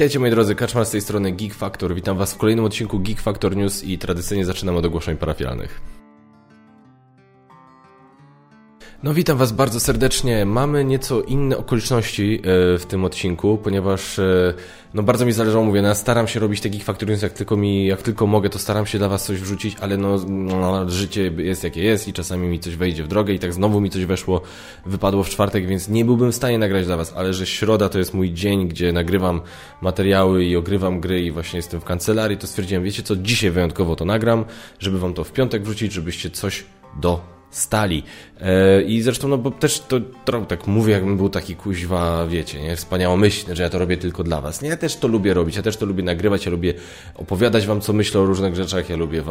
Witajcie moi drodzy, Kaczmar z tej strony Geek Factor. Witam Was w kolejnym odcinku Geek Factor News i tradycyjnie zaczynam od ogłoszeń parafialnych. No witam Was bardzo serdecznie. Mamy nieco inne okoliczności e, w tym odcinku, ponieważ e, no bardzo mi zależało, mówię, no ja staram się robić takich fakturów, jak tylko mi, jak tylko mogę, to staram się dla Was coś wrzucić, ale no, no, życie jest jakie jest i czasami mi coś wejdzie w drogę i tak znowu mi coś weszło, wypadło w czwartek, więc nie byłbym w stanie nagrać dla Was, ale że środa to jest mój dzień, gdzie nagrywam materiały i ogrywam gry i właśnie jestem w kancelarii, to stwierdziłem, wiecie co, dzisiaj wyjątkowo to nagram, żeby Wam to w piątek wrzucić, żebyście coś do stali. E, I zresztą, no bo też to, to tak mówię, jakbym był taki kuźwa, wiecie, nie, wspaniałomyślny, że ja to robię tylko dla was. Nie, ja też to lubię robić, ja też to lubię nagrywać, ja lubię opowiadać wam, co myślę o różnych rzeczach, ja lubię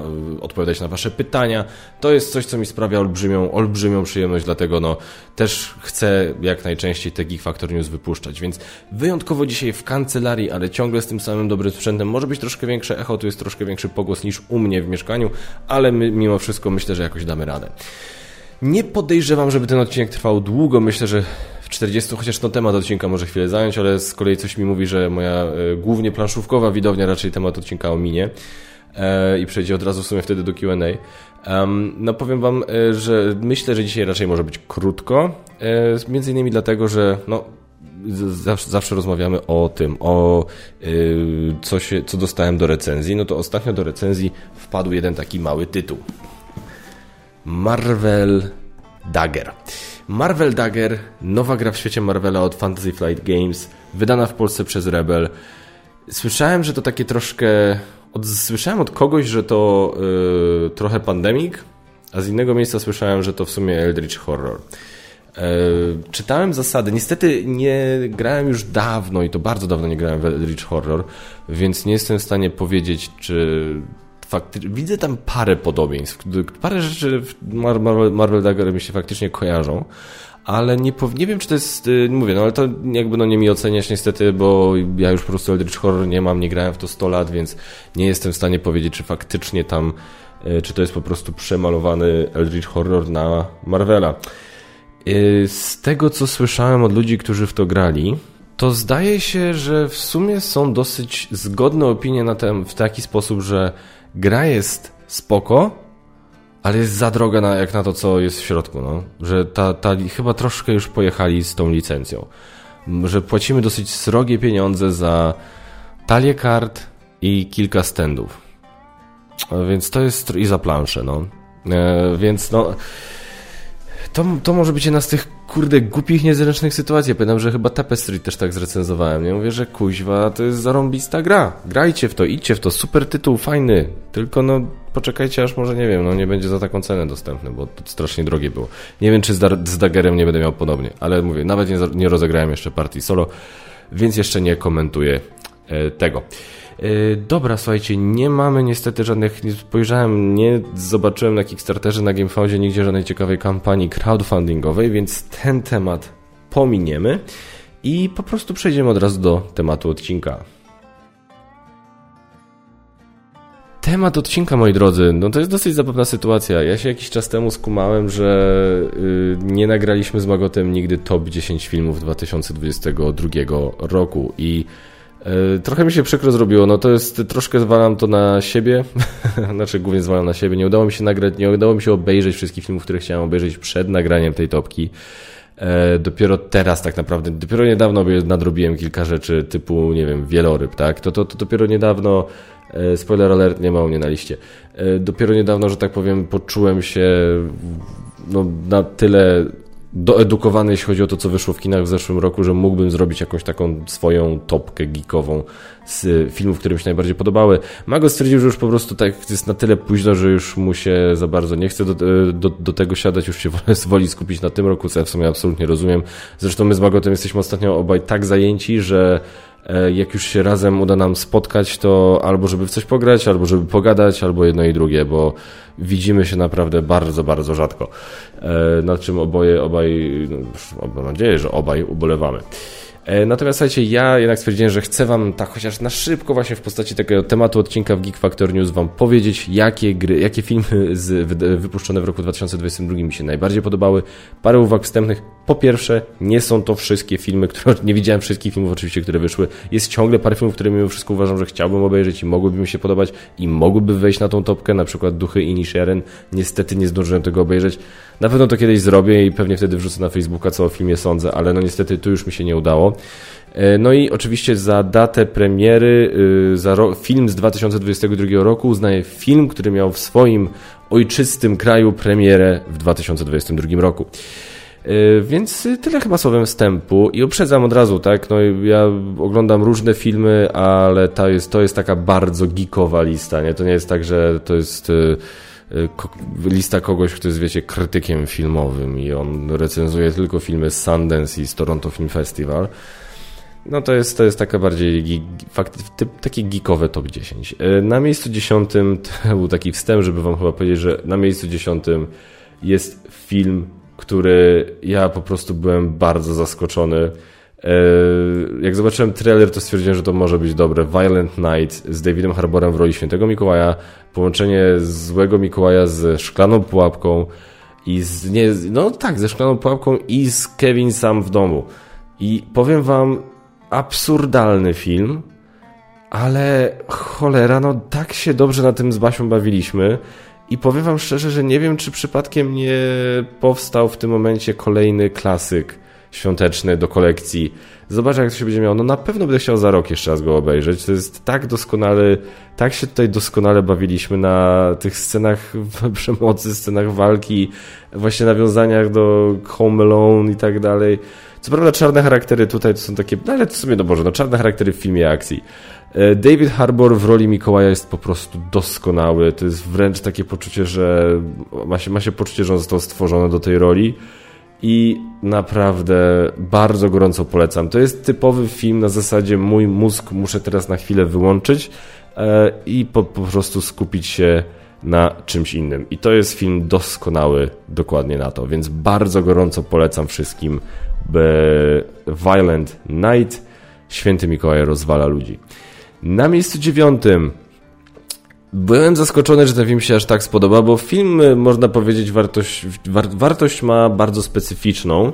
odpowiadać na wasze pytania. To jest coś, co mi sprawia olbrzymią, olbrzymią przyjemność, dlatego no też chcę jak najczęściej te Geek Factor News wypuszczać, więc wyjątkowo dzisiaj w kancelarii, ale ciągle z tym samym dobrym sprzętem, może być troszkę większe echo, tu jest troszkę większy pogłos niż u mnie w mieszkaniu, ale my, mimo wszystko myślę, że jakoś damy radę. Nie podejrzewam, żeby ten odcinek trwał długo. Myślę, że w 40, chociaż no temat odcinka może chwilę zająć, ale z kolei coś mi mówi, że moja y, głównie planszówkowa widownia raczej temat odcinka ominie e, i przejdzie od razu w sumie wtedy do Q&A. No powiem wam, y, że myślę, że dzisiaj raczej może być krótko, między innymi dlatego, że no zawsze, zawsze rozmawiamy o tym, o co, się, co dostałem do recenzji, no to ostatnio do recenzji wpadł jeden taki mały tytuł. Marvel Dagger. Marvel Dagger, nowa gra w świecie Marvela od Fantasy Flight Games, wydana w Polsce przez Rebel. Słyszałem, że to takie troszkę. Od, słyszałem od kogoś, że to yy, trochę pandemik, a z innego miejsca słyszałem, że to w sumie Eldritch Horror. Yy, czytałem zasady. Niestety nie grałem już dawno i to bardzo dawno nie grałem w Eldritch Horror, więc nie jestem w stanie powiedzieć, czy faktycznie, widzę tam parę podobieństw. Parę rzeczy w Marvel, Marvel Dagger mi się faktycznie kojarzą, ale nie, nie wiem, czy to jest, y, mówię, no ale to jakby no nie mi oceniać niestety, bo ja już po prostu Eldritch Horror nie mam, nie grałem w to 100 lat, więc nie jestem w stanie powiedzieć, czy faktycznie tam, y, czy to jest po prostu przemalowany Eldritch Horror na Marvela. Y, z tego, co słyszałem od ludzi, którzy w to grali, to zdaje się, że w sumie są dosyć zgodne opinie na ten, w taki sposób, że gra jest spoko, ale jest za droga na, jak na to, co jest w środku, no. Że ta, ta, chyba troszkę już pojechali z tą licencją. Że płacimy dosyć srogie pieniądze za talię kart i kilka standów. Więc to jest... i za planszę, no. E, więc no... To, to może być jedna z tych, kurde, głupich, niezręcznych sytuacji. Ja pamiętam, że chyba Tapestry też tak zrecenzowałem. Nie mówię, że kuźwa, to jest zarąbista gra. Grajcie w to, idźcie w to, super tytuł, fajny. Tylko no, poczekajcie, aż może, nie wiem, no nie będzie za taką cenę dostępny, bo to strasznie drogie było. Nie wiem, czy z, z Daggerem nie będę miał podobnie, ale mówię, nawet nie, nie rozegrałem jeszcze partii solo, więc jeszcze nie komentuję e, tego. E, dobra, słuchajcie, nie mamy niestety żadnych, nie spojrzałem, nie zobaczyłem na Kickstarterze, na GameFoundzie nigdzie żadnej ciekawej kampanii crowdfundingowej, więc ten temat pominiemy i po prostu przejdziemy od razu do tematu odcinka. Temat odcinka, moi drodzy, no to jest dosyć zabawna sytuacja. Ja się jakiś czas temu skumałem, że yy, nie nagraliśmy z Magotem nigdy top 10 filmów 2022 roku i trochę mi się przykro zrobiło, no to jest, troszkę zwalam to na siebie, znaczy głównie zwalam na siebie, nie udało mi się nagrać, nie udało mi się obejrzeć wszystkich filmów, które chciałem obejrzeć przed nagraniem tej topki. E, dopiero teraz tak naprawdę, dopiero niedawno nadrobiłem kilka rzeczy typu, nie wiem, wieloryb, tak? To, to, to dopiero niedawno, e, spoiler alert, nie ma u mnie na liście, dopiero niedawno, że tak powiem, poczułem się no, na tyle doedukowany, jeśli chodzi o to, co wyszło w kinach w zeszłym roku, że mógłbym zrobić jakąś taką swoją topkę geekową z filmów, które mi się najbardziej podobały. Mago stwierdził, że już po prostu tak jest na tyle późno, że już mu się za bardzo nie chce do, do, do tego siadać, już się woli skupić na tym roku, co ja w sumie absolutnie rozumiem. Zresztą my z Magotem jesteśmy ostatnio obaj tak zajęci, że jak już się razem uda nam spotkać, to albo żeby w coś pograć, albo żeby pogadać, albo jedno i drugie, bo widzimy się naprawdę bardzo, bardzo rzadko. E, nad czym oboje, obaj, no, mam nadzieję, że obaj ubolewamy. E, natomiast słuchajcie, ja jednak stwierdziłem, że chcę Wam tak chociaż na szybko właśnie w postaci takiego tematu odcinka w Geek Factor News Wam powiedzieć, jakie gry, jakie filmy z, wypuszczone w roku 2022 mi się najbardziej podobały. Parę uwag wstępnych, Po pierwsze, nie są to wszystkie filmy, które nie widziałem wszystkich filmów oczywiście, które wyszły. Jest ciągle parę filmów, które mimo wszystko uważam, że chciałbym obejrzeć i mogłyby mi się podobać i mogłyby wejść na tą topkę, na przykład Duchy i Nisheren. Niestety nie zdążyłem tego obejrzeć. Na pewno to kiedyś zrobię i pewnie wtedy wrzucę na Facebooka, co o filmie sądzę, ale no niestety tu już mi się nie udało. E, no i oczywiście za datę premiery, y, za film z 2022 roku uznaję film, który miał w swoim ojczystym kraju premierę w 2022 roku. E, więc tyle chyba słowem wstępu i uprzedzam od razu, tak? No ja oglądam różne filmy, ale to jest, to jest taka bardzo geekowa lista, nie? To nie jest tak, że to jest y, y, lista kogoś, kto jest, wiecie, krytykiem filmowym i on recenzuje tylko filmy z Sundance i z Toronto Film Festival. No to jest, to jest taka bardziej fakt, typ, takie geekowe top 10. E, na miejscu dziesiątym to był taki wstęp, żeby wam chyba powiedzieć, że na miejscu dziesiątym jest film, który ja po prostu byłem bardzo zaskoczony. E, jak zobaczyłem trailer, to stwierdziłem, że to może być dobre. Violent Night z Davidem Harborem w roli Świętego Mikołaja, połączenie złego Mikołaja z szklaną pułapką i z, nie, no tak, ze szklaną pułapką i z Kevin sam w domu. I powiem wam, absurdalny film, ale cholera, no tak się dobrze na tym z Basią bawiliśmy. I powiem wam szczerze, że nie wiem, czy przypadkiem nie powstał w tym momencie kolejny klasyk świąteczny do kolekcji. Zobaczę, jak to się będzie miało. No na pewno będę chciał za rok jeszcze raz go obejrzeć. To jest tak doskonale, tak się tutaj doskonale bawiliśmy na tych scenach przemocy, scenach walki, właśnie nawiązaniach do Home Alone i tak dalej. Co prawda czarne charaktery tutaj to są takie, no ale to sobie no Boże, no czarne charaktery w filmie akcji. E, David Harbour w roli Mikołaja jest po prostu doskonały. To jest wręcz takie poczucie, że ma się, ma się poczucie, że on został stworzony do tej roli. I naprawdę bardzo gorąco polecam. To jest typowy film na zasadzie mój mózg muszę teraz na chwilę wyłączyć e, i po, po prostu skupić się na czymś innym. I to jest film doskonały dokładnie na to, więc bardzo gorąco polecam wszystkim Violent Night. Święty Mikołaj rozwala ludzi. Na miejscu dziewiątym byłem zaskoczony, że ten film się aż tak spodoba, bo film, y, można powiedzieć, wartość, war, wartość ma bardzo specyficzną,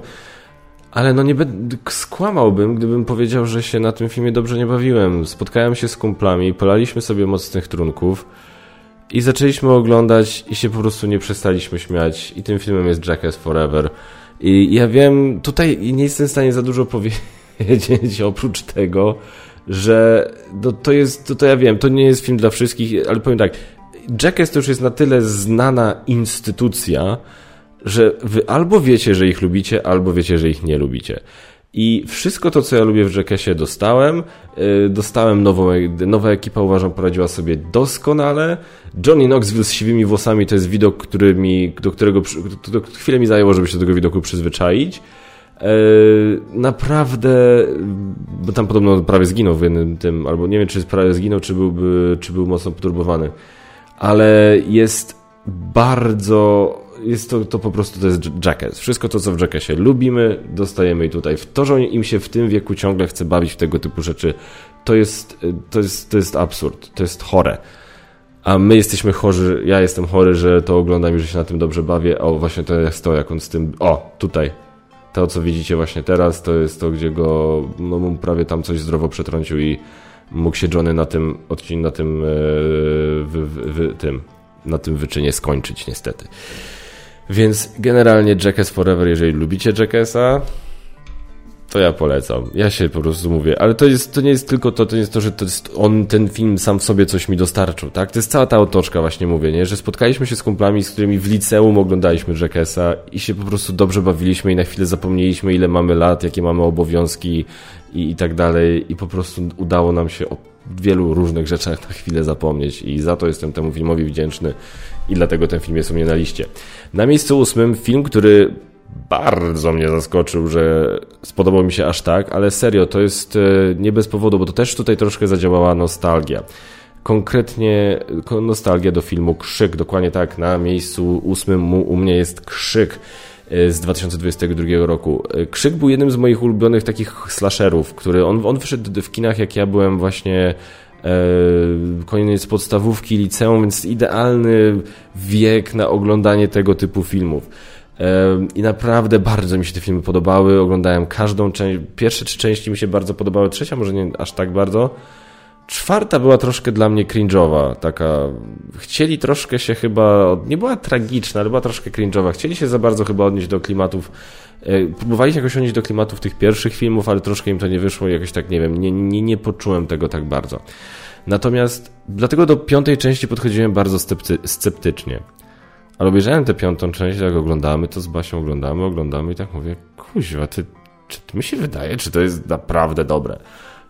ale no nie będę, skłamałbym, gdybym powiedział, że się na tym filmie dobrze nie bawiłem. Spotkałem się z kumplami, polaliśmy sobie mocnych trunków i zaczęliśmy oglądać i się po prostu nie przestaliśmy śmiać i tym filmem jest Jackass Forever. I ja wiem, tutaj nie jestem w stanie za dużo powiedzieć oprócz tego, że to, to jest, to, to ja wiem, to nie jest film dla wszystkich, ale powiem tak, Jackass to już jest na tyle znana instytucja, że wy albo wiecie, że ich lubicie, albo wiecie, że ich nie lubicie. I wszystko to, co ja lubię w Jackassie dostałem. Y, dostałem nową, nowa ekipa, uważam, poradziła sobie doskonale. Johnny Knoxville z siwymi włosami to jest widok, który mi, do którego chwilę mi zajęło, żeby się do tego widoku przyzwyczaić. E, naprawdę, bo tam podobno prawie zginął w jednym tym, albo nie wiem, czy prawie zginął, czy, byłby, czy był mocno poturbowany. Ale jest bardzo jest to, to po prostu to jest Jackass. Wszystko to, co w Jackassie lubimy, dostajemy i tutaj. W to, że im się w tym wieku ciągle chce bawić w tego typu rzeczy, to jest, to jest, to jest absurd, to jest chore. A my jesteśmy chorzy, ja jestem chory, że to oglądam i że się na tym dobrze bawię. O, właśnie to jest to, jak on z tym... O, tutaj. To, co widzicie właśnie teraz, to jest to, gdzie go no, prawie tam coś zdrowo przetrącił i mógł się Johnny na tym odcinku, na tym, e, w, w, w, tym, na tym wyczynie skończyć niestety. Więc generalnie Jackass Forever, jeżeli lubicie Jackassa, to ja polecam. Ja się po prostu mówię, ale to, jest, to nie jest tylko to, to nie jest to, że to jest on, ten film sam w sobie coś mi dostarczył, tak? To jest cała ta otoczka właśnie mówię, nie? Że spotkaliśmy się z kumplami, z którymi w liceum oglądaliśmy Jackassa i się po prostu dobrze bawiliśmy i na chwilę zapomnieliśmy ile mamy lat, jakie mamy obowiązki i, i tak dalej i po prostu udało nam się o wielu różnych rzeczach na chwilę zapomnieć i za to jestem temu filmowi wdzięczny i dlatego ten film jest u mnie na liście. Na miejscu ósmym film, który bardzo mnie zaskoczył, że spodobał mi się aż tak, ale serio, to jest e, nie bez powodu, bo to też tutaj troszkę zadziałała nostalgia. Konkretnie nostalgia do filmu Krzyk, dokładnie tak, na miejscu ósmym u mnie jest Krzyk e, z 2022 roku. E, Krzyk był jednym z moich ulubionych takich slasherów, który on, on wyszedł w kinach, jak ja byłem właśnie koniec podstawówki, liceum, więc idealny wiek na oglądanie tego typu filmów. I naprawdę bardzo mi się te filmy podobały. Oglądałem każdą część. Pierwsze trzy części mi się bardzo podobały, trzecia może nie aż tak bardzo. Czwarta była troszkę dla mnie cringe'owa, taka... Chcieli troszkę się chyba... Nie była tragiczna, ale była troszkę cringe'owa. Chcieli się za bardzo chyba odnieść do klimatów... E, próbowali się jakoś odnieść do klimatów tych pierwszych filmów, ale troszkę im to nie wyszło i jakoś tak, nie wiem, nie, nie, nie poczułem tego tak bardzo. Natomiast dlatego do piątej części podchodziłem bardzo scepty sceptycznie. Ale obejrzałem tę piątą część, jak oglądamy, to z Basią oglądamy, oglądamy i tak mówię, kuźwa, ty, czy mi się wydaje, czy to jest naprawdę dobre?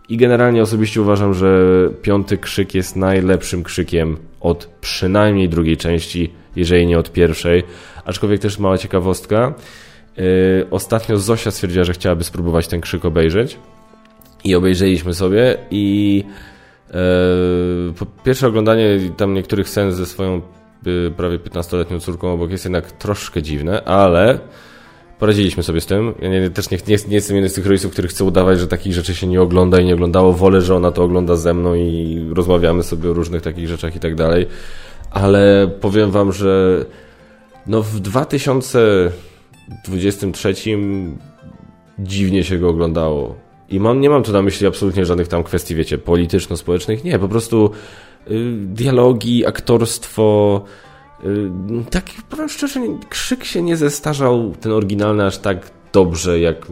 I generalnie osobiście uważam, że piąty krzyk jest najlepszym krzykiem od przynajmniej drugiej części, jeżeli nie od pierwszej. Aczkolwiek też mała ciekawostka. Yy, ostatnio Zosia stwierdziła, że chciałaby spróbować ten krzyk obejrzeć. I obejrzeliśmy sobie i yy, po pierwsze oglądanie tam niektórych scen ze swoją yy, prawie 15-letnią córką obok jest jednak troszkę dziwne, ale Poradziliśmy sobie z tym. Ja nie, też nie, nie, nie jestem jednym z tych rodziców, których chce udawać, że takich rzeczy się nie ogląda i nie oglądało. Wolę, że ona to ogląda ze mną i rozmawiamy sobie o różnych takich rzeczach i tak dalej. Ale powiem wam, że no w 2023 dziwnie się go oglądało. I mam, nie mam tu na myśli absolutnie żadnych tam kwestii, wiecie, polityczno-społecznych. Nie, po prostu y, dialogi, aktorstwo, Y, tak powiem szczerze, krzyk się nie zestarzał, ten oryginalny, aż tak dobrze, jak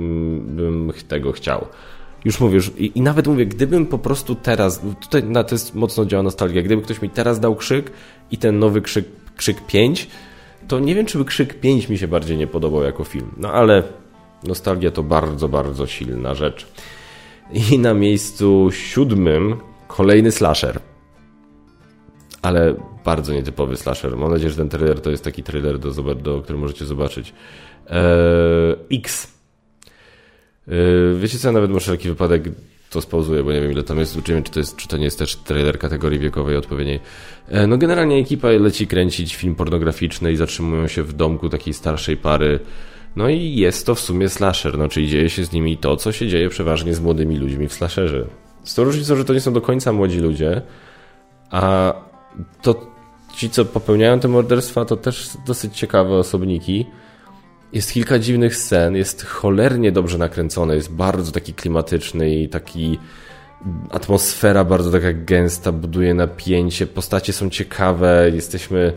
bym tego chciał. Już mówię, już, i, i, nawet mówię, gdybym po prostu teraz, tutaj na to jest mocno działa nostalgia, gdyby ktoś mi teraz dał krzyk i ten nowy krzyk, krzyk 5, to nie wiem, czy krzyk 5 mi się bardziej nie podobał jako film. No ale nostalgia to bardzo, bardzo silna rzecz. I na miejscu siódmym kolejny slasher ale bardzo nietypowy slasher. Mam nadzieję, że ten trailer to jest taki trailer, do, do który możecie zobaczyć. Eee, X. Eee, wiecie co, ja nawet na wszelki wypadek to spauzuję, bo nie wiem ile tam jest, wiem czy to, jest, czy to nie jest też trailer kategorii wiekowej odpowiedniej. Eee, no generalnie ekipa leci kręcić film pornograficzny i zatrzymują się w domku takiej starszej pary. No i jest to w sumie slasher, no czyli dzieje się z nimi to, co się dzieje przeważnie z młodymi ludźmi w slasherze. Z tą różnicą, że to nie są do końca młodzi ludzie, a to ci, co popełniają te morderstwa, to też dosyć ciekawe osobniki. Jest kilka dziwnych scen, jest cholernie dobrze nakręcone, jest bardzo taki klimatyczny i taki atmosfera bardzo taka gęsta, buduje napięcie, postacie są ciekawe, jesteśmy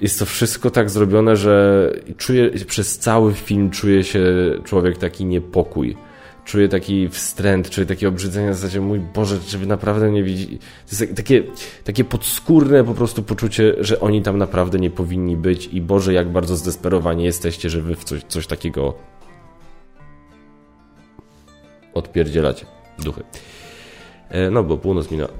jest to wszystko tak zrobione, że czuje, przez cały film czuje się człowiek taki niepokój czuję taki wstręt, czuję takie obrzydzenie w zasadzie, mój Boże, czy wy naprawdę nie widzi. To jest takie, takie podskórne po prostu poczucie, że oni tam naprawdę nie powinni być i Boże, jak bardzo zdesperowani jesteście, że wy w coś, coś takiego odpierdzielacie. Duchy. E, no, bo północ minęła.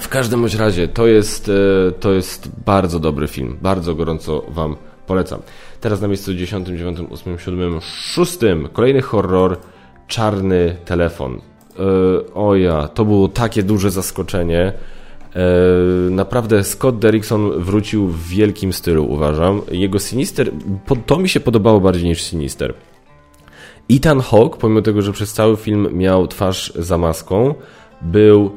W każdym bądź razie, to jest, e, to jest bardzo dobry film. Bardzo gorąco Wam polecam. Teraz na miejscu 10, 9, 8, 7, 6. Kolejny horror czarny telefon. E, oja, to było takie duże zaskoczenie. E, naprawdę Scott Derrickson wrócił w wielkim stylu, uważam. Jego Sinister, to mi się podobało bardziej niż Sinister. Ethan Hawke, pomimo tego, że przez cały film miał twarz za maską, był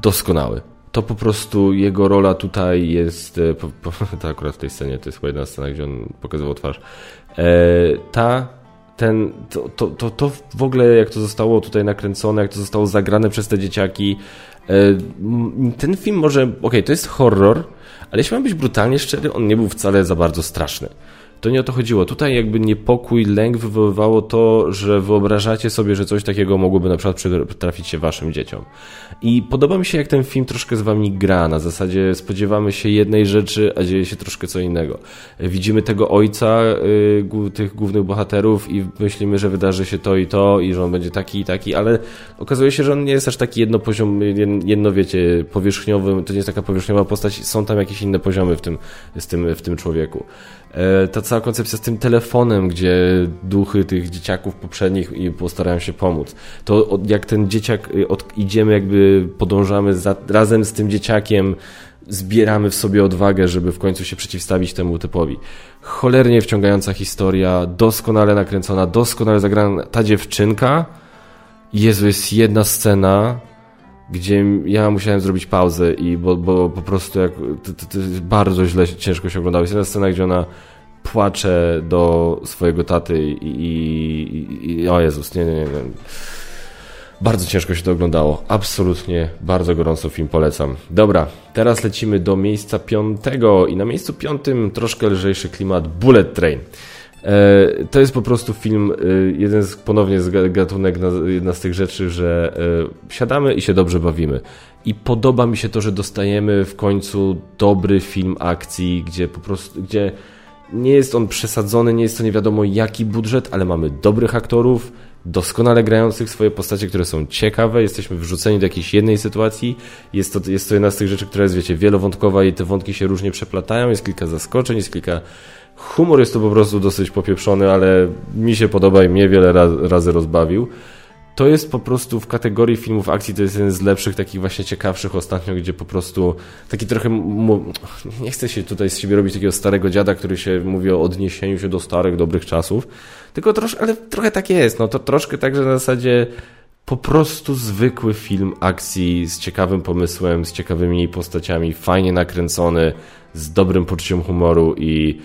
doskonały. To po prostu jego rola tutaj jest. E, po, po, to akurat w tej scenie to jest chyba jedna scena, gdzie on pokazywał twarz. ta ten, to, to, to, to w ogóle jak to zostało tutaj nakręcone, jak to zostało zagrane przez te dzieciaki. E, ten film może, okej, okay, to jest horror, ale jeśli mam być brutalnie szczery, on nie był wcale za bardzo straszny. To nie o to chodziło. Tutaj jakby niepokój, lęk wywoływało to, że wyobrażacie sobie, że coś takiego mogłoby na przykład trafić się waszym dzieciom. I podoba mi się, jak ten film troszkę z wami gra. Na zasadzie spodziewamy się jednej rzeczy, a dzieje się troszkę co innego. Widzimy tego ojca, y, tych głównych bohaterów i myślimy, że wydarzy się to i to i że on będzie taki i taki, ale okazuje się, że on nie jest aż taki jednopoziom, jedno wiecie, powierzchniowy, to nie jest taka powierzchniowa postać, są tam jakieś inne poziomy w tym, w tym, w tym człowieku. E, ta cała koncepcja z tym telefonem, gdzie duchy tych dzieciaków poprzednich postarają się pomóc. To jak ten dzieciak, y, od, idziemy jakby, podążamy za, razem z tym dzieciakiem, zbieramy w sobie odwagę, żeby w końcu się przeciwstawić temu typowi. Cholernie wciągająca historia, doskonale nakręcona, doskonale zagrana. Ta dziewczynka, Jezu, jest jedna scena, gdzie ja musiałem zrobić pauzę i bo, bo po prostu jak to, to, to bardzo źle ciężko się oglądało. Jest jedna scena, gdzie ona płacze do swojego taty i, i, i o Jezus, nie, nie, nie. Bardzo ciężko się to oglądało. Absolutnie bardzo gorąco film polecam. Dobra, teraz lecimy do miejsca piątego i na miejscu piątym troszkę lżejszy klimat Bullet Train. E, to jest po prostu film, e, jeden z, ponownie z gatunek, jedna z tych rzeczy, że e, siadamy i się dobrze bawimy. I podoba mi się to, że dostajemy w końcu dobry film akcji, gdzie po prostu, gdzie nie jest on przesadzony, nie jest to nie wiadomo jaki budżet, ale mamy dobrych aktorów, doskonale grających swoje postacie, które są ciekawe, jesteśmy wrzuceni do jakiejś jednej sytuacji, jest to, jest to jedna z tych rzeczy, która jest, wiecie, wielowątkowa i te wątki się różnie przeplatają, jest kilka zaskoczeń, jest kilka... Humor jest to po prostu dosyć popieprzony, ale mi się podoba i mnie wiele razy rozbawił. To jest po prostu w kategorii filmów akcji, to jest jeden z lepszych, takich właśnie ciekawszych ostatnio, gdzie po prostu taki trochę, nie chcę się tutaj z siebie robić takiego starego dziada, który się mówi o odniesieniu się do starych, dobrych czasów, tylko troszkę, ale trochę tak jest, no to troszkę tak, że na zasadzie po prostu zwykły film akcji z ciekawym pomysłem, z ciekawymi postaciami, fajnie nakręcony, z dobrym poczuciem humoru i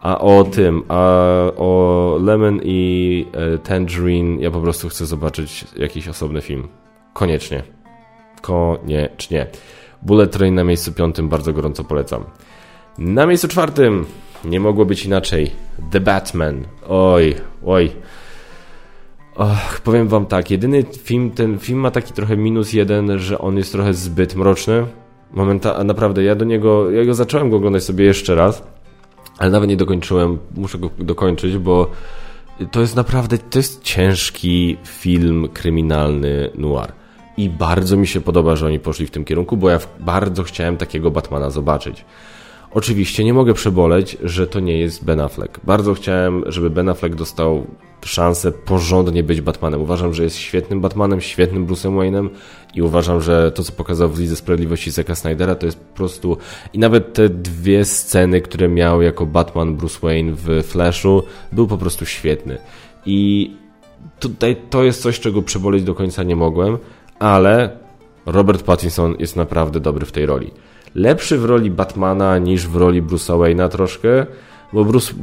a o tym, a o Lemon i e, Tangerine ja po prostu chcę zobaczyć jakiś osobny film. Koniecznie. Koniecznie. Bullet Train na miejscu piątym bardzo gorąco polecam. Na miejscu czwartym nie mogło być inaczej. The Batman. Oj, oj. Och, powiem wam tak, jedyny film, ten film ma taki trochę minus jeden, że on jest trochę zbyt mroczny. Momenta, naprawdę, ja do niego, ja go zacząłem go oglądać sobie jeszcze raz ale nawet nie dokończyłem, muszę go dokończyć, bo to jest naprawdę, to jest ciężki film kryminalny noir. I bardzo mi się podoba, że oni poszli w tym kierunku, bo ja bardzo chciałem takiego Batmana zobaczyć. Oczywiście nie mogę przeboleć, że to nie jest Ben Affleck. Bardzo chciałem, żeby Ben Affleck dostał szansę porządnie być Batmanem. Uważam, że jest świetnym Batmanem, świetnym Bruce'em Wayne'em i uważam, że to, co pokazał w Lidze Sprawiedliwości Zeka Snydera, to jest po prostu... I nawet te dwie sceny, które miał jako Batman Bruce Wayne w Flashu, był po prostu świetny. I tutaj to jest coś, czego przeboleć do końca nie mogłem, ale Robert Pattinson jest naprawdę dobry w tej roli lepszy w roli Batmana niż w roli Bruce'a Wayne'a troszkę, bo Bruce,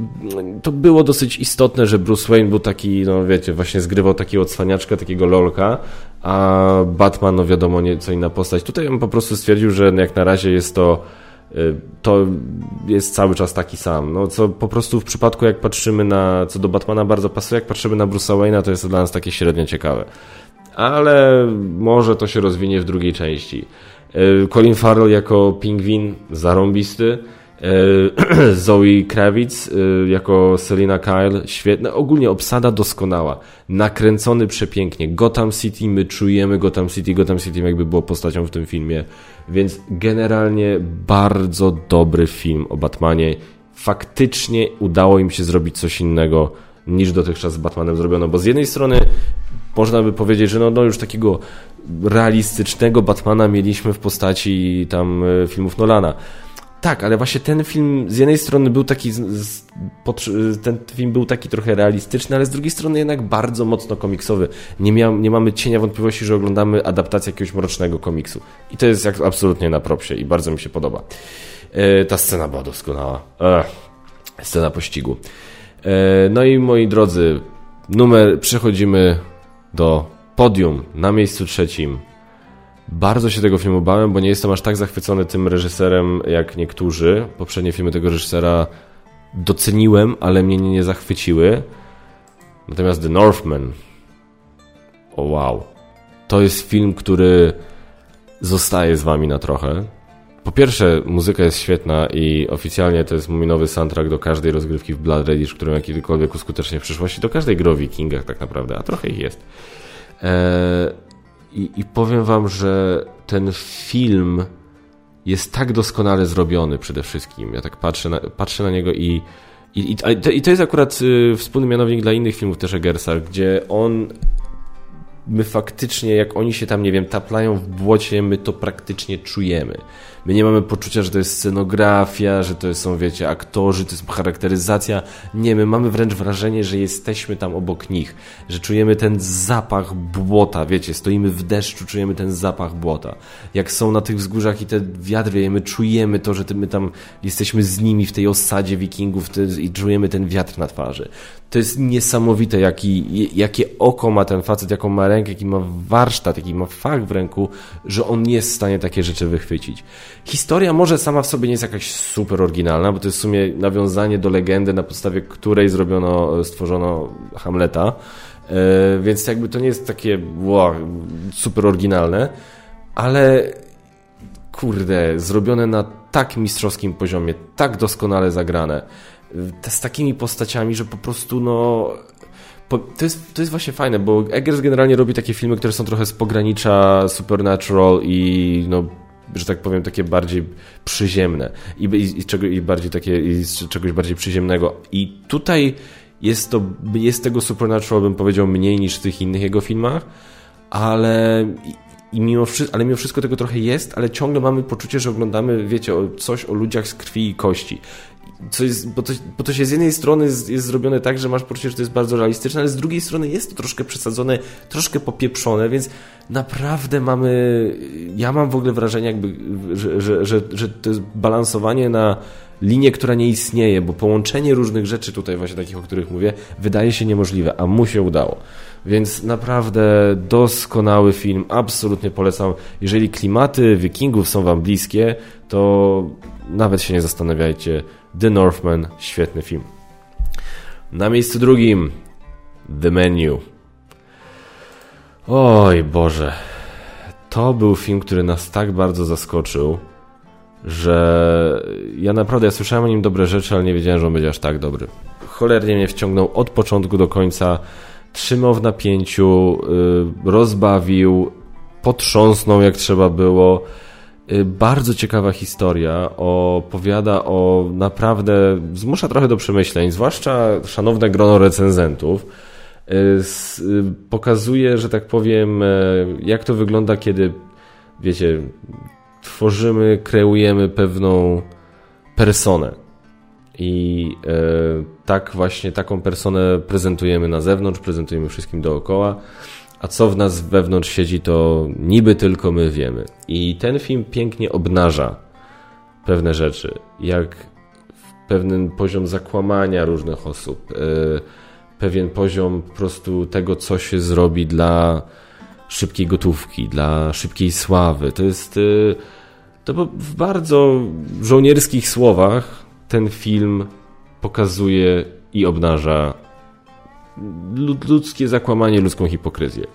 to było dosyć istotne, że Bruce Wayne był taki, no wiecie, właśnie zgrywał takiego cwaniaczka, takiego lolka, a Batman, no wiadomo, nieco inna postać. Tutaj on po prostu stwierdził, że jak na razie jest to y, to jest cały czas taki sam. No, co po prostu w przypadku, jak patrzymy na, co do Batmana bardzo pasuje, jak patrzymy na Bruce'a Wayne'a, to jest to dla nas takie średnio ciekawe. Ale może to się rozwinie w drugiej części. E, Colin Farrell jako pingwin, zarąbisty. E, Zoe Kravitz e, jako Selina Kyle, świetna. Ogólnie obsada doskonała. Nakręcony przepięknie. Gotham City, my czujemy Gotham City. Gotham City jakby było postacią w tym filmie. Więc generalnie bardzo dobry film o Batmanie. Faktycznie udało im się zrobić coś innego niż dotychczas z Batmanem zrobiono, bo z jednej strony można by powiedzieć, że no, no już takiego realistycznego Batmana mieliśmy w postaci tam e, filmów Nolana. Tak, ale właśnie ten film z jednej strony był taki, ten film był taki trochę realistyczny, ale z drugiej strony jednak bardzo mocno komiksowy. Nie, miał, nie mamy cienia wątpliwości, że oglądamy adaptację jakiegoś mrocznego komiksu. I to jest jak, absolutnie na propsie i bardzo mi się podoba. E, ta scena była doskonała. scena pościgu. E, no i moi drodzy, numer, przechodzimy do podium na miejscu trzecim. Bardzo się tego filmu bałem, bo nie jestem aż tak zachwycony tym reżyserem jak niektórzy. Poprzednie filmy tego reżysera doceniłem, ale mnie nie zachwyciły. Natomiast The Northman. O wow. To jest film, który zostaje z wami na trochę. Po pierwsze, muzyka jest świetna i oficjalnie to jest mój nowy soundtrack do każdej rozgrywki w Blood Rage, którą jakikolwiek uskutecznie w przyszłości, do każdej gry o tak naprawdę, a trochę ich jest. E, I, I powiem wam, że ten film jest tak doskonale zrobiony przede wszystkim. Ja tak patrzę na, patrzę na niego i, i, i, to jest akurat y, wspólny mianownik dla innych filmów też Eggersa, gdzie on my faktycznie, jak oni się tam, nie wiem, taplają w błocie, my to praktycznie czujemy. My nie mamy poczucia, że to jest scenografia, że to są, wiecie, aktorzy, to jest charakteryzacja. Nie, my mamy wręcz wrażenie, że jesteśmy tam obok nich, że czujemy ten zapach błota, wiecie, stoimy w deszczu, czujemy ten zapach błota. Jak są na tych wzgórzach i te wiatry wieje, my czujemy to, że my tam jesteśmy z nimi w tej osadzie wikingów i czujemy ten wiatr na twarzy. To jest niesamowite, jaki, jakie oko ma ten facet, jaką ma rękę, jaki ma warsztat, jaki ma fach w ręku, że on jest w stanie takie rzeczy wychwycić. Historia może sama w sobie nie jest jakaś super oryginalna, bo to jest w sumie nawiązanie do legendy, na podstawie której zrobiono, stworzono Hamleta, e, więc jakby to nie jest takie wow, super oryginalne, ale kurde, zrobione na tak mistrzowskim poziomie, tak doskonale zagrane, z takimi postaciami, że po prostu no to jest, to jest właśnie fajne, bo Eggers generalnie robi takie filmy, które są trochę z pogranicza Supernatural i no że tak powiem, takie bardziej przyziemne i, i, i, czego, i bardziej takie, i czegoś bardziej przyziemnego. I tutaj jest to, jest tego Supernatural, bym powiedział, mniej niż w tych innych jego filmach, ale i mimo, ale mimo wszystko tego trochę jest, ale ciągle mamy poczucie, że oglądamy, wiecie, coś o ludziach z krwi i kości co jest, bo, to, bo to się z jednej strony jest, jest, zrobione tak, że masz poczucie, że to jest bardzo realistyczne, ale z drugiej strony jest to troszkę przesadzone, troszkę popieprzone, więc naprawdę mamy, ja mam w ogóle wrażenie jakby, że, że, że, że to jest balansowanie na linię, która nie istnieje, bo połączenie różnych rzeczy tutaj właśnie takich, o których mówię, wydaje się niemożliwe, a mu się udało. Więc naprawdę doskonały film, absolutnie polecam. Jeżeli klimaty wikingów są wam bliskie, to nawet się nie zastanawiajcie, The Northman, świetny film. Na miejscu drugim The Menu. Oj Boże. To był film, który nas tak bardzo zaskoczył, że ja naprawdę ja słyszałem o nim dobre rzeczy, ale nie wiedziałem, że on będzie aż tak dobry. Cholernie mnie wciągnął od początku do końca, trzymał w napięciu, yy, rozbawił, potrząsnął jak trzeba było. Y, bardzo ciekawa historia, opowiada o naprawdę, zmusza trochę do przemyśleń, zwłaszcza szanowne grono recenzentów. Y, y, pokazuje, że tak powiem, jak to wygląda, kiedy, wiecie, tworzymy, kreujemy pewną personę. I tak właśnie taką personę prezentujemy na zewnątrz, prezentujemy wszystkim dookoła a co w nas wewnątrz siedzi, to niby tylko my wiemy. I ten film pięknie obnaża pewne rzeczy, jak pewien poziom zakłamania różnych osób, e, pewien poziom po prostu tego, co się zrobi dla szybkiej gotówki, dla szybkiej sławy. To jest e, to w bardzo żołnierskich słowach ten film pokazuje i obnaża ludzkie zakłamanie, ludzką hipokryzję.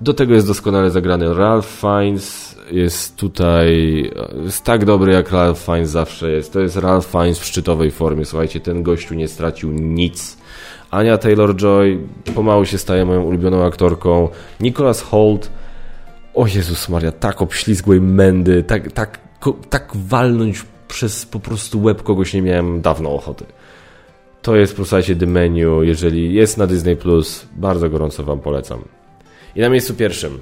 Do tego jest doskonale zagrany Ralph Fiennes, jest tutaj, jest tak dobry jak Ralph Fiennes zawsze jest. To jest Ralph Fiennes w szczytowej formie. Słuchajcie, ten gościu nie stracił nic. Ania Taylor-Joy pomału się staje moją ulubioną aktorką. Nicholas Holt, o Jezus Maria, tak obślizgłej mędy, tak, tak, tak walnąć przez po prostu łeb kogoś nie miałem dawno ochoty. To jest, posłuchajcie, The Menu. Jeżeli jest na Disney+, Plus, bardzo gorąco Wam polecam. I na miejscu pierwszym.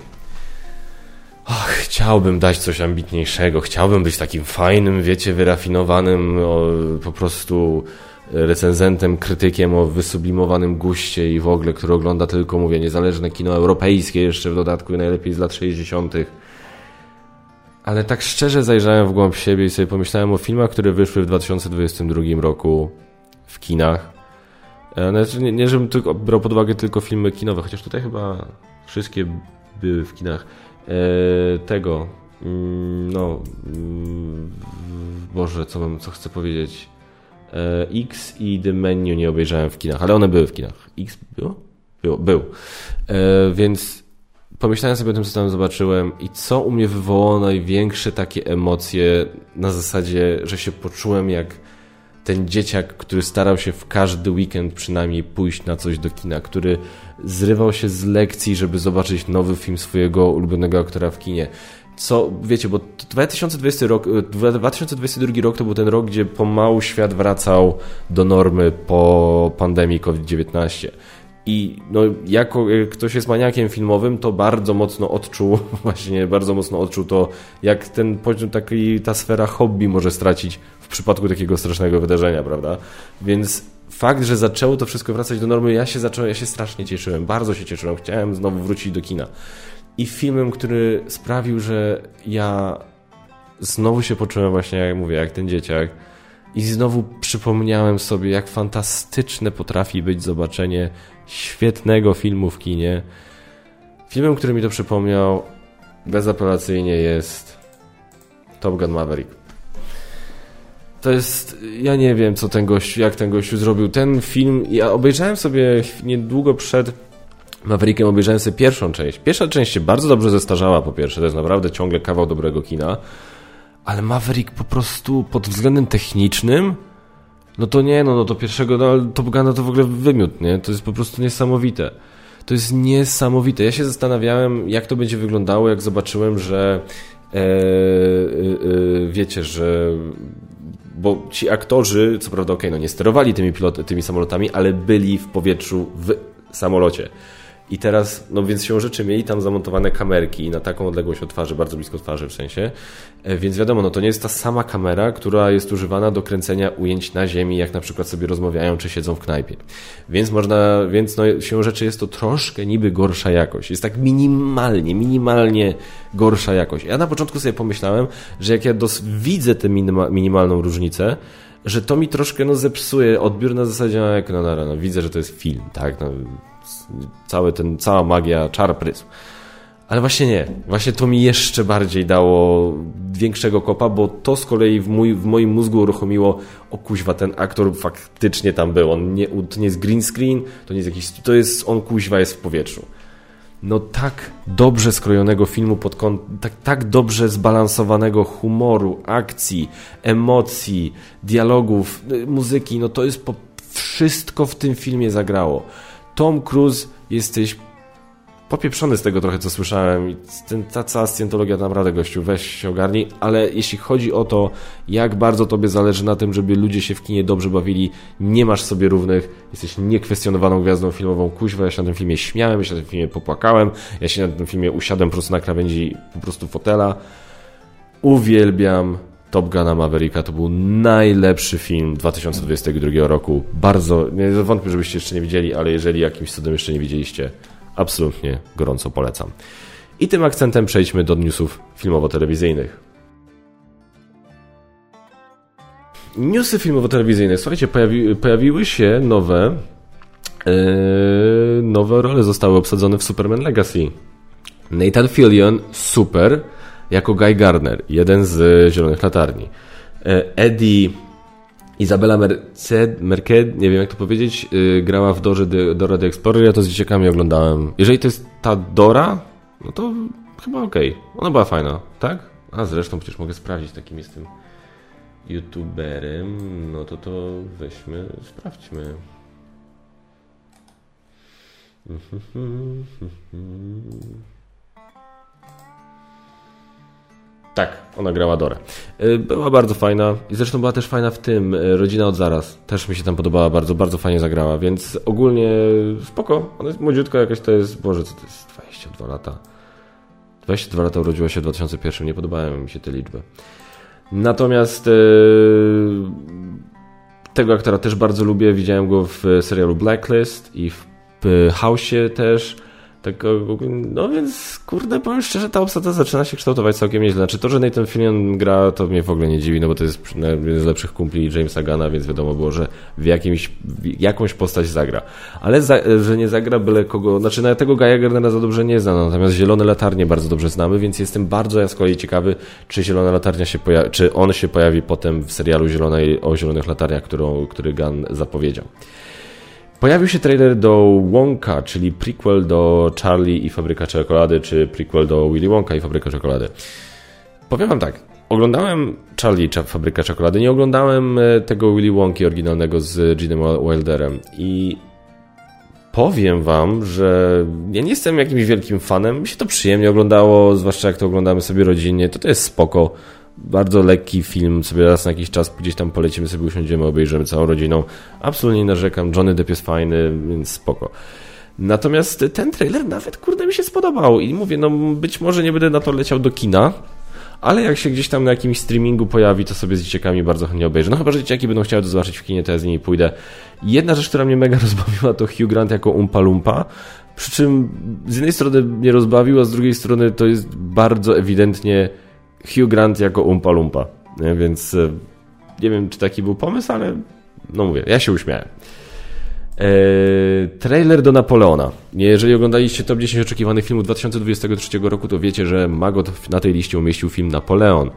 Och, chciałbym dać coś ambitniejszego. Chciałbym być takim fajnym, wiecie, wyrafinowanym, o, po prostu recenzentem, krytykiem o wysublimowanym guście i w ogóle, który ogląda tylko, mówię, niezależne kino europejskie, jeszcze w dodatku najlepiej z lat 60. Ale tak szczerze zajrzałem w głąb siebie i sobie pomyślałem o filmach, które wyszły w 2022 roku w kinach. E, znaczy, nie, nie, żebym tylko brał pod uwagę tylko filmy kinowe, chociaż tutaj chyba wszystkie były w kinach. E, tego, mm, no, mm, Boże, co, mam, co chcę powiedzieć. E, X i The Menu nie obejrzałem w kinach, ale one były w kinach. X było? Było, był. E, więc pomyślałem sobie o tym, co tam zobaczyłem i co u mnie wywołało największe takie emocje na zasadzie, że się poczułem jak ten dzieciak, który starał się w każdy weekend przynajmniej pójść na coś do kina, który zrywał się z lekcji, żeby zobaczyć nowy film swojego ulubionego aktora w kinie. Co, wiecie, bo 2020 rok, 2022 rok to był ten rok, gdzie pomału świat wracał do normy po pandemii COVID-19. I no, jako jak ktoś jest maniakiem filmowym, to bardzo mocno odczuł, właśnie bardzo mocno odczuł to, jak ten poziom, taki, ta sfera hobby może stracić w przypadku takiego strasznego wydarzenia, prawda? Więc fakt, że zaczęło to wszystko wracać do normy, ja się zacząłem, ja się strasznie cieszyłem, bardzo się cieszyłem, chciałem znowu wrócić do kina. I filmem, który sprawił, że ja znowu się poczułem właśnie, jak mówię, jak ten dzieciak, i znowu przypomniałem sobie, jak fantastyczne potrafi być zobaczenie świetnego filmu w kinie. Filmem, który mi to przypomniał, bezapelacyjnie jest Top Gun Maverick. To jest, ja nie wiem, co ten gość, jak ten gościu zrobił. Ten film, ja obejrzałem sobie niedługo przed Maverickiem, obejrzałem sobie pierwszą część. Pierwsza część się bardzo dobrze zestarzała, po pierwsze, to jest naprawdę ciągle kawał dobrego kina ale Maverick po prostu pod względem technicznym, no to nie, no, no to pierwszego no, Top Guna to w ogóle wymiot, nie? To jest po prostu niesamowite. To jest niesamowite. Ja się zastanawiałem, jak to będzie wyglądało, jak zobaczyłem, że e, e, e, wiecie, że bo ci aktorzy, co prawda, okej, okay, no nie sterowali tymi, pilot, tymi samolotami, ale byli w powietrzu w samolocie. I teraz, no więc się rzeczy mieli tam zamontowane kamerki na taką odległość od twarzy, bardzo blisko twarzy w sensie. E, więc wiadomo, no to nie jest ta sama kamera, która jest używana do kręcenia ujęć na ziemi, jak na przykład sobie rozmawiają czy siedzą w knajpie. Więc można, więc no się rzeczy jest to troszkę niby gorsza jakość. Jest tak minimalnie, minimalnie gorsza jakość. Ja na początku sobie pomyślałem, że jak ja dos widzę tę minima, minimalną różnicę, że to mi troszkę no, zepsuje odbiór na zasadzie, no, jak no, no, no, widzę, że to jest film, tak? No, cały ten, cała magia, czar pryzm. Ale właśnie nie. Właśnie to mi jeszcze bardziej dało większego kopa, bo to z kolei w, mój, w moim mózgu uruchomiło o kuźwa, ten aktor faktycznie tam był. On nie, to nie jest green screen, to nie jest jakiś... To jest... On kuźwa jest w powietrzu. No tak dobrze skrojonego filmu pod kąt, tak, tak dobrze zbalansowanego humoru, akcji, emocji, dialogów, y, muzyki, no to jest po... Wszystko w tym filmie zagrało. Tom Cruise jesteś popieprzony z tego trochę, co słyszałem. Ten, ta cała scjentologia naprawdę, gościu, weź się ogarnij. Ale jeśli chodzi o to, jak bardzo tobie zależy na tym, żeby ludzie się w kinie dobrze bawili, nie masz sobie równych, jesteś niekwestionowaną gwiazdą filmową. Kuźwa, ja się na tym filmie śmiałem, ja się na tym filmie popłakałem, ja się na tym filmie usiadłem po prostu na krawędzi po prostu fotela. Uwielbiam Top Gun Mavericka to był najlepszy film 2022 roku. Bardzo, nie wątpię, żebyście jeszcze nie widzieli, ale jeżeli jakimś cudem jeszcze nie widzieliście, absolutnie gorąco polecam. I tym akcentem przejdźmy do newsów filmowo-telewizyjnych. Newsy filmowo-telewizyjne. Słuchajcie, pojawi, pojawiły się nowe yy, nowe role zostały obsadzone w Superman Legacy. Nathan Fillion, super, jako Guy Gardner, jeden z Zielonych Latarni. E, Eddie Izabela Merced, Merced, nie wiem jak to powiedzieć, yy, grała w Dorze de, Dora Explorer, ja to z dzieciakami oglądałem. Jeżeli to jest ta Dora, no to chyba okej. Okay. Ona była fajna, tak? A zresztą przecież mogę sprawdzić, takim jestem youtuberem, no to to weźmy, sprawdźmy. Tak, ona grała Dorę. Y, była bardzo fajna i zresztą była też fajna w tym, y, Rodzina od zaraz. Też mi się tam podobała bardzo, bardzo fajnie zagrała, więc ogólnie spoko. Ona jest młodziutka jakaś, to jest, Boże, co to jest, 22 lata. 22 lata urodziła się w 2001, nie podobały mi się te liczby. Natomiast yy, tego aktora też bardzo lubię, widziałem go w serialu Blacklist i w House'ie też. Tak, no więc, kurde, powiem szczerze, ta obsada zaczyna się kształtować całkiem nieźle. Znaczy to, że Nathan Fillion gra, to mnie w ogóle nie dziwi, no bo to jest jeden z lepszych kumpli Jamesa Gana, więc wiadomo było, że w, jakimś, w jakąś postać zagra. Ale za, że nie zagra byle kogo, znaczy na tego Gaja Gardnera za dobrze nie znam, natomiast Zielone Latarnie bardzo dobrze znamy, więc jestem bardzo ja z kolei ciekawy, czy Zielona Latarnia się pojawi, czy on się pojawi potem w serialu Zielonej, o Zielonych Latarniach, którą, który Gunn zapowiedział. Pojawił się trailer do Wonka, czyli prequel do Charlie i Fabryka Czekolady, czy prequel do Willy Wonka i Fabryka Czekolady. Powiem wam tak, oglądałem Charlie Fabryka Czekolady, nie oglądałem e, tego Willy Wonki oryginalnego z Ginem Wilderem. I powiem wam, że ja nie jestem jakimś wielkim fanem, mi się to przyjemnie oglądało, zwłaszcza jak to oglądamy sobie rodzinnie, to to jest spoko bardzo lekki film, sobie raz na jakiś czas gdzieś tam polecimy, sobie usiądziemy, obejrzymy całą rodziną. Absolutnie nie narzekam, Johnny Depp jest fajny, więc spoko. Natomiast ten trailer nawet, kurde, mi się spodobał i mówię, no być może nie będę na to leciał do kina, ale jak się gdzieś tam na jakimś streamingu pojawi, to sobie z dzieciakami bardzo chętnie obejrzę. No chyba, że dzieciaki będą chciały to zobaczyć w kinie, to ja z nimi pójdę. Jedna rzecz, która mnie mega rozbawiła, to Hugh Grant jako Umpa Lumpa. Przy czym z jednej strony mnie rozbawił, a z drugiej strony to jest bardzo ewidentnie Hugh Grant jako Umpa Lumpa. Więc e, nie wiem, czy taki był pomysł, ale no mówię, ja się uśmiałem. Eee, trailer do Napoleona. Jeżeli oglądaliście top 10 oczekiwanych filmów 2023 roku, to wiecie, że Magot na tej liście umieścił film Napoleon.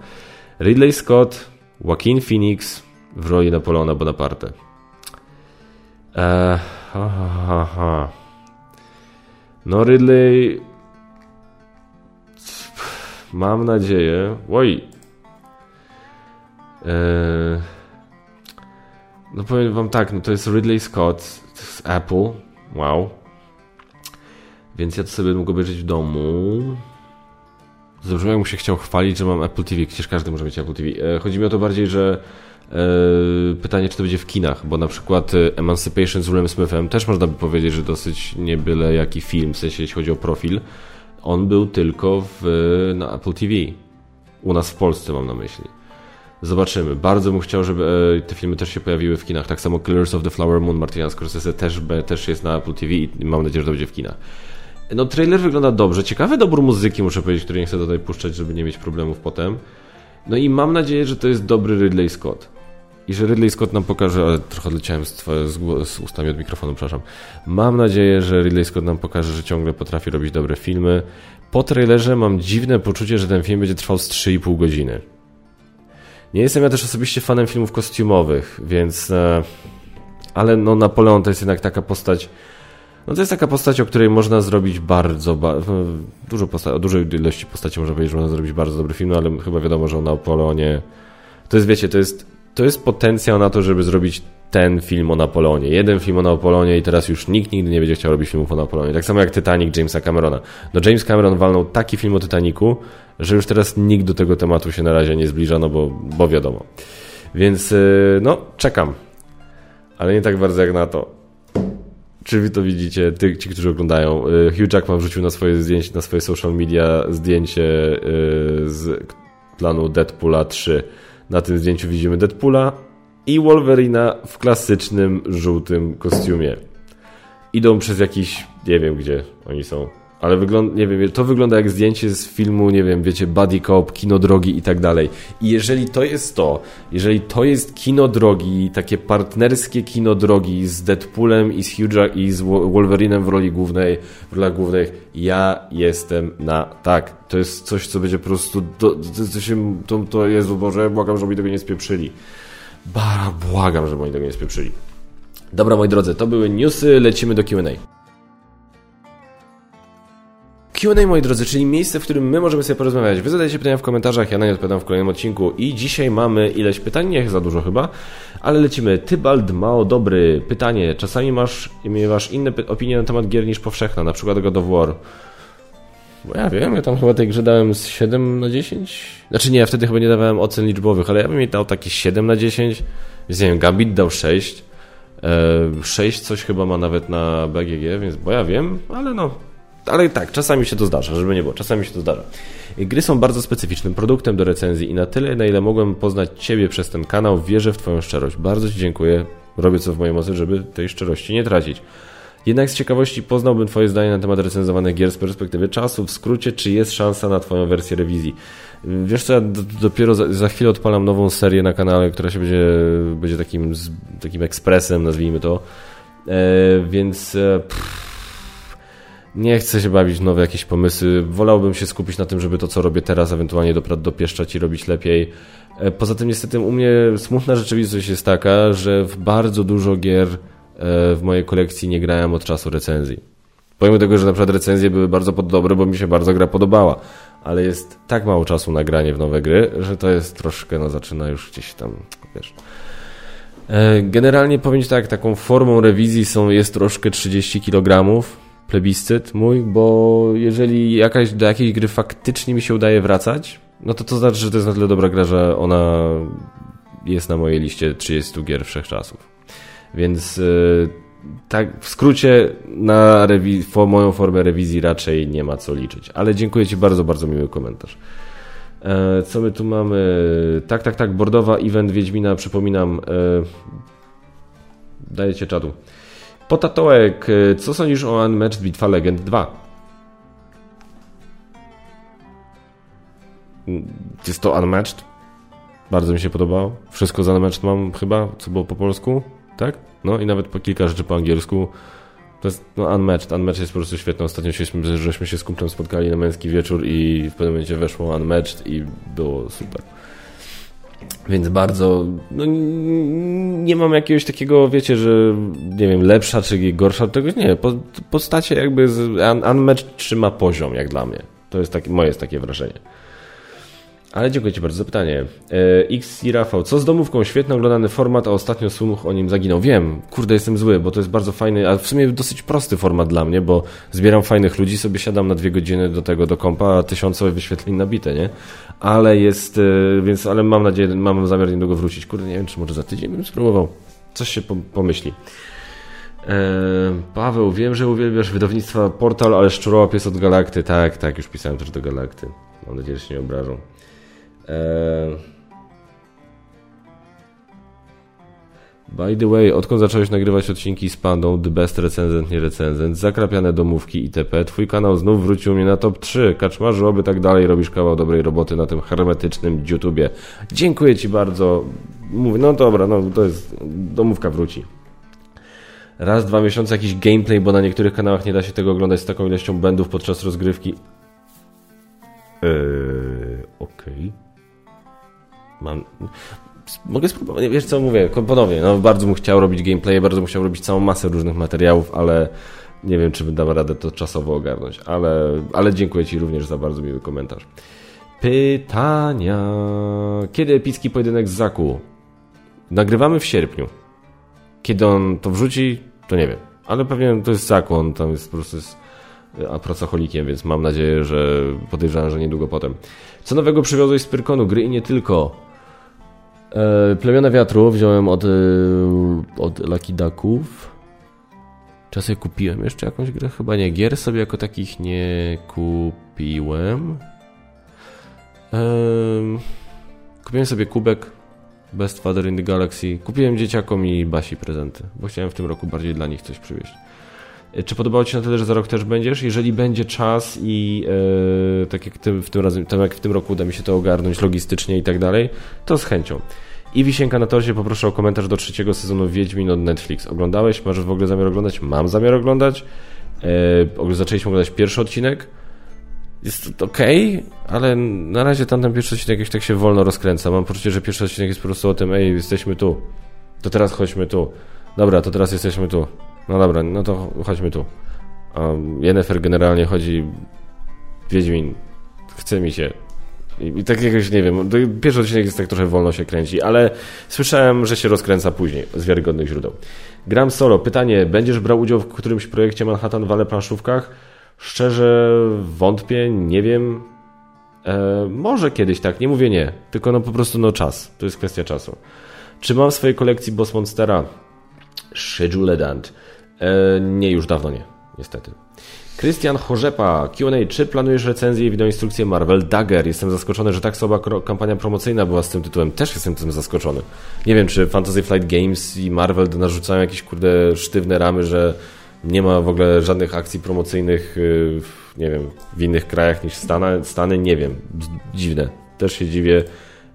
Ridley Scott, Joaquin Phoenix w roli Napoleona Bonaparte. Eee, ha, ha, ha. No Ridley... Mam nadzieję... Oj! Eee... No powiem wam tak, no to jest Ridley Scott z Apple. Wow. Więc ja to sobie mógł obejrzeć w domu. Zobaczymy, jak mu się chciał chwalić, że mam Apple TV. Przecież każdy może mieć Apple TV. E, chodzi mi o to bardziej, że e, pytanie, czy to będzie w kinach, bo na przykład e, Emancipation z Willem Smithem też można by powiedzieć, że dosyć nie byle jaki film, w sensie jeśli chodzi o profil. On był tylko w, na Apple TV. U nas w Polsce mam na myśli. Zobaczymy. Bardzo bym chciał, żeby e, te filmy też się pojawiły w kinach. Tak samo Killers of the Flower Moon Martina Scorsese też, też jest na Apple TV i mam nadzieję, że będzie w kinach. No, trailer wygląda dobrze. Ciekawy dobór muzyki, muszę powiedzieć, który nie chcę tutaj puszczać, żeby nie mieć problemów potem. No i mam nadzieję, że to jest dobry Ridley Scott. I że Ridley Scott nam pokaże, ale trochę leciałem z, z, z ustami od mikrofonu, przepraszam. Mam nadzieję, że Ridley Scott nam pokaże, że ciągle potrafi robić dobre filmy. Po trailerze mam dziwne poczucie, że ten film będzie trwał z 3,5 godziny. Nie jestem ja też osobiście fanem filmów kostiumowych, więc... E, ale no Napoleon to jest jednak taka postać... No to jest taka postać, o której można zrobić bardzo... Ba dużo posta o dużej ilości postaci można powiedzieć, że można zrobić bardzo dobry film, no ale chyba wiadomo, że o Napoleonie... To jest, wiecie, to jest, to jest potencjał na to, żeby zrobić ten film o Napoleonie. Jeden film o Napoleonie i teraz już nikt nigdy nie będzie chciał robić filmów o Napoleonie. Tak samo jak Titanic Jamesa Camerona. No James Cameron walnął taki film o Titanicu, że już teraz nikt do tego tematu się na razie nie zbliża, no bo, bo wiadomo. Więc y, no, czekam. Ale nie tak bardzo jak na to. Czy wy to widzicie, ty, ci, którzy oglądają? Y, Hugh Jackman wrzucił na swoje zdjęcie, na swoje social media zdjęcie y, z planu Deadpoola 3. Na tym zdjęciu widzimy Deadpoola i Wolverina w klasycznym żółtym kostiumie. Idą przez jakiś, nie wiem gdzie oni są, ale wygląda, nie wiem, to wygląda jak zdjęcie z filmu, nie wiem, wiecie, Buddy Cop, kino drogi i tak dalej. I jeżeli to jest to, jeżeli to jest kino drogi, takie partnerskie kino drogi z Deadpoolem i z Hugh i z Wolverinem w roli głównej, w rolach głównych, ja jestem na tak. To jest coś, co będzie po prostu, to, to, to, się, to, to Jezu Boże, błagam, żeby tego nie spieprzyli. Bara, błagam, żeby oni tego nie spieprzyli. Dobra, moi drodzy, to były newsy, lecimy do Q&A. Q&A, moi drodzy, czyli miejsce, w którym my możemy sobie porozmawiać. Wy zadajcie pytania w komentarzach, ja na nie odpowiadam w kolejnym odcinku i dzisiaj mamy ileś pytań, nie za dużo chyba, ale lecimy. Tybald Mao Dobry, pytanie. Czasami masz, masz inne opinie na temat gier niż powszechna, na przykład God of War. Bo ja wiem, ja tam chyba tej grze dałem z 7 na 10. Znaczy nie, wtedy chyba nie dawałem ocen liczbowych, ale ja bym jej dał takie 7 na 10. Więc nie wiem, Gambit dał 6. 6 e, coś chyba ma nawet na BGG, więc bo ja wiem, ale no, ale tak, czasami się to zdarza, żeby nie było, czasami się to zdarza. Gry są bardzo specyficznym produktem do recenzji i na tyle, na ile mogłem poznać Ciebie przez ten kanał, wierzę w Twoją szczerość. Bardzo Ci dziękuję, robię co w mojej mocy, żeby tej szczerości nie tracić. Jednak z ciekawości poznałbym Twoje zdanie na temat recenzowanych gier z perspektywy czasu. W skrócie, czy jest szansa na Twoją wersję rewizji? Wiesz co, ja dopiero za, za, chwilę odpalam nową serię na kanale, która się będzie, będzie takim, takim ekspresem, nazwijmy to. E, więc... E, pff, nie chcę się bawić w nowe jakieś pomysły. Wolałbym się skupić na tym, żeby to, co robię teraz, ewentualnie dopieszczać i robić lepiej. E, poza tym, niestety, u mnie smutna rzeczywistość jest taka, że w bardzo dużo gier e, w mojej kolekcji nie grałem od czasu recenzji. Pomimo tego, że na przykład recenzje były bardzo dobre, bo mi się bardzo gra podobała, ale jest tak mało czasu na granie w nowe gry, że to jest troszkę, no zaczyna już gdzieś tam, wiesz... E, generalnie powiem tak, taką formą rewizji są, jest troszkę 30 kg, plebiscyt mój, bo jeżeli jakaś, do jakiejś gry faktycznie mi się udaje wracać, no to to znaczy, że to jest na tyle dobra gra, że ona jest na mojej liście 30 gier wszechczasów. Więc yy, tak w skrócie na moją formę rewizji raczej nie ma co liczyć. Ale dziękuję Ci bardzo, bardzo miły komentarz. E, co my tu mamy? Tak, tak, tak, bordowa event Wiedźmina, przypominam. E, dajecie czadu. Potatołek, e, co sądzisz o Unmatched Bitwa Legend 2? Jest to Unmatched. Bardzo mi się podobało. Wszystko z Unmatched mam chyba, co było po polsku, tak? No i nawet po kilka rzeczy po angielsku. To jest no, Unmatched. Unmatched jest po prostu świetne. Ostatnio żeśmy, żeśmy się z kumplem spotkali na męski wieczór i w pewnym momencie weszło Unmatched i było super. Więc bardzo, no nie mam jakiegoś takiego, wiecie, że nie wiem, lepsza czy gorsza, tego nie. Po, postacie jakby z Unmatched trzyma poziom, jak dla mnie. To jest takie, moje jest takie wrażenie. Ale dziękuję Ci bardzo za pytanie. E, X i Rafał, co z domówką? Świetny oglądany format, a ostatnio Słuch o nim zaginął. Wiem, kurde, jestem zły, bo to jest bardzo fajny, a w sumie dosyć prosty format dla mnie, bo zbieram fajnych ludzi, sobie siadam na dwie godziny do tego, do kompa, a tysiące wyświetleń nabite, nie? Ale jest, e, więc, ale mam nadzieję, mam zamiar niedługo wrócić. Kurde, nie wiem, czy może za tydzień bym spróbował. Coś się pomyśli. E, Paweł, wiem, że uwielbiasz wydawnictwa Portal, ale Szczurołap jest od Galakty. Tak, tak, już pisałem też do Galakty. Mam nadzieję, że się nie obrażą. Eee... By the way, odkąd zacząłeś nagrywać odcinki z Pandą, The Best Recenzent, nie recenzent, zakrapiane domówki itp., twój kanał znów wrócił mnie na top 3. Kaczmarzu, oby tak dalej, robisz kawał dobrej roboty na tym hermetycznym YouTubie. Dziękuję Ci bardzo. Mówię, no dobra, no to jest, domówka wróci. Raz, dwa miesiące jakiś gameplay, bo na niektórych kanałach nie da się tego oglądać z taką ilością błędów podczas rozgrywki. Eee, okej. Okay. Mam... Mogę spróbować, wiesz co mówię, ponownie, no bardzo bym chciał robić gameplay, bardzo bym chciał robić całą masę różnych materiałów, ale nie wiem, czy dam radę to czasowo ogarnąć, ale, ale dziękuję Ci również za bardzo miły komentarz. Pytania. Kiedy epicki pojedynek z Zaku? Nagrywamy w sierpniu. Kiedy on to wrzuci, to nie wiem. Ale pewnie to jest Zaku, on tam jest po prostu jest pracocholikiem, więc mam nadzieję, że podejrzewam, że niedługo potem. Co nowego przywiozłeś z Pyrkonu? Gry i nie tylko. E, Plemiona Wiatru wziąłem od, e, od Lucky Ducków. Sobie kupiłem jeszcze jakąś grę? Chyba nie. Gier sobie jako takich nie kupiłem. Kupiłem sobie kubek Best Father in the Galaxy. Kupiłem dzieciakom i Basi prezenty, bo chciałem w tym roku bardziej dla nich coś przywieźć. Czy podobało Ci się na tyle, że za rok też będziesz? Jeżeli będzie czas i e, tak jak tym, w tym razem, tak jak w tym roku uda mi się to ogarnąć logistycznie i tak dalej, to z chęcią. I wisienka na torcie, poproszę o komentarz do trzeciego sezonu Wiedźmin od Netflix. Oglądałeś? Masz w ogóle zamiar oglądać? Mam zamiar oglądać. E, zaczęliśmy oglądać pierwszy odcinek. Jest ok, ale na razie tamten pierwszy odcinek jakoś tak się wolno rozkręca. Mam poczucie, że pierwszy odcinek jest po prostu o tym, ej, jesteśmy tu. To teraz chodźmy tu. Dobra, to teraz jesteśmy tu. No dobra, no to chodźmy tu. Um, Yennefer generalnie chodzi Wiedźmin, chce mi się. I, I, tak jakoś, nie wiem, pierwszy odcinek jest tak trochę wolno się kręci, ale słyszałem, że się rozkręca później, z wiarygodnych źródeł. Gram solo. Pytanie, będziesz brał udział w którymś projekcie Manhattan Valley planszówkach? Szczerze wątpię, nie wiem. E, może kiedyś tak, nie mówię nie, tylko no po prostu no czas, to jest kwestia czasu. Czy mam w swojej kolekcji Boss Monstera? Scheduled E, nie, już dawno nie, niestety. Krystian Chorzepa, Q&A, czy planujesz recenzję i wideoinstrukcję Marvel Dagger? Jestem zaskoczony, że tak słaba kampania promocyjna była z tym tytułem. Też jestem tym zaskoczony. Nie wiem, czy Fantasy Flight Games i Marvel narzucają jakieś kurde sztywne ramy, że nie ma w ogóle żadnych akcji promocyjnych y, nie wiem, w innych krajach niż Stany, Stany nie wiem. Dziwne. Też się dziwię.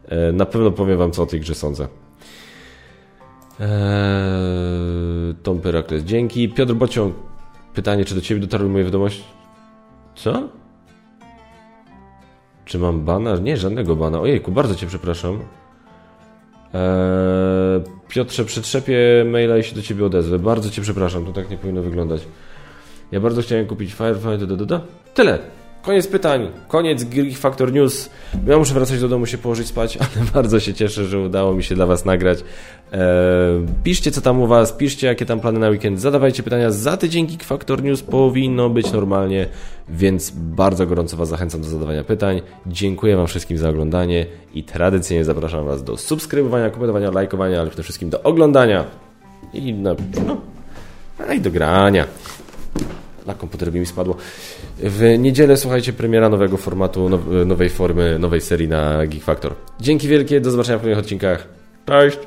E, na pewno powiem wam, co o tej grze sądzę. Eee, Tom Perakles, dzięki. Piotr Bociąg, pytanie, czy do Ciebie dotarły moje wiadomości? Co? Czy mam bana? Nie, żadnego bana. Ojejku, bardzo Cię przepraszam. Eee, Piotrze, przetrzepię maila i się do Ciebie odezwę. Bardzo Cię przepraszam, to tak nie powinno wyglądać. Ja bardzo chciałem kupić Firefighter, da, da, da. Tyle. Koniec pytań, koniec Geek Factor News. Ja muszę wracać do domu, się położyć spać, ale bardzo się cieszę, że udało mi się dla Was nagrać. Eee, piszcie co tam u Was, piszcie jakie tam plany na weekend, zadawajcie pytania. Za tydzień Geek Factor News powinno być normalnie, więc bardzo gorąco Was zachęcam do zadawania pytań. Dziękuję Wam wszystkim za oglądanie i tradycyjnie zapraszam Was do subskrybowania, komentowania, lajkowania, ale przede wszystkim do oglądania i na, no, a i do grania. Na komputer by mi spadło. W niedzielę słuchajcie premiera nowego formatu, nowej formy, nowej serii na Geek Factor. Dzięki wielkie, do zobaczenia w kolejnych odcinkach. Cześć!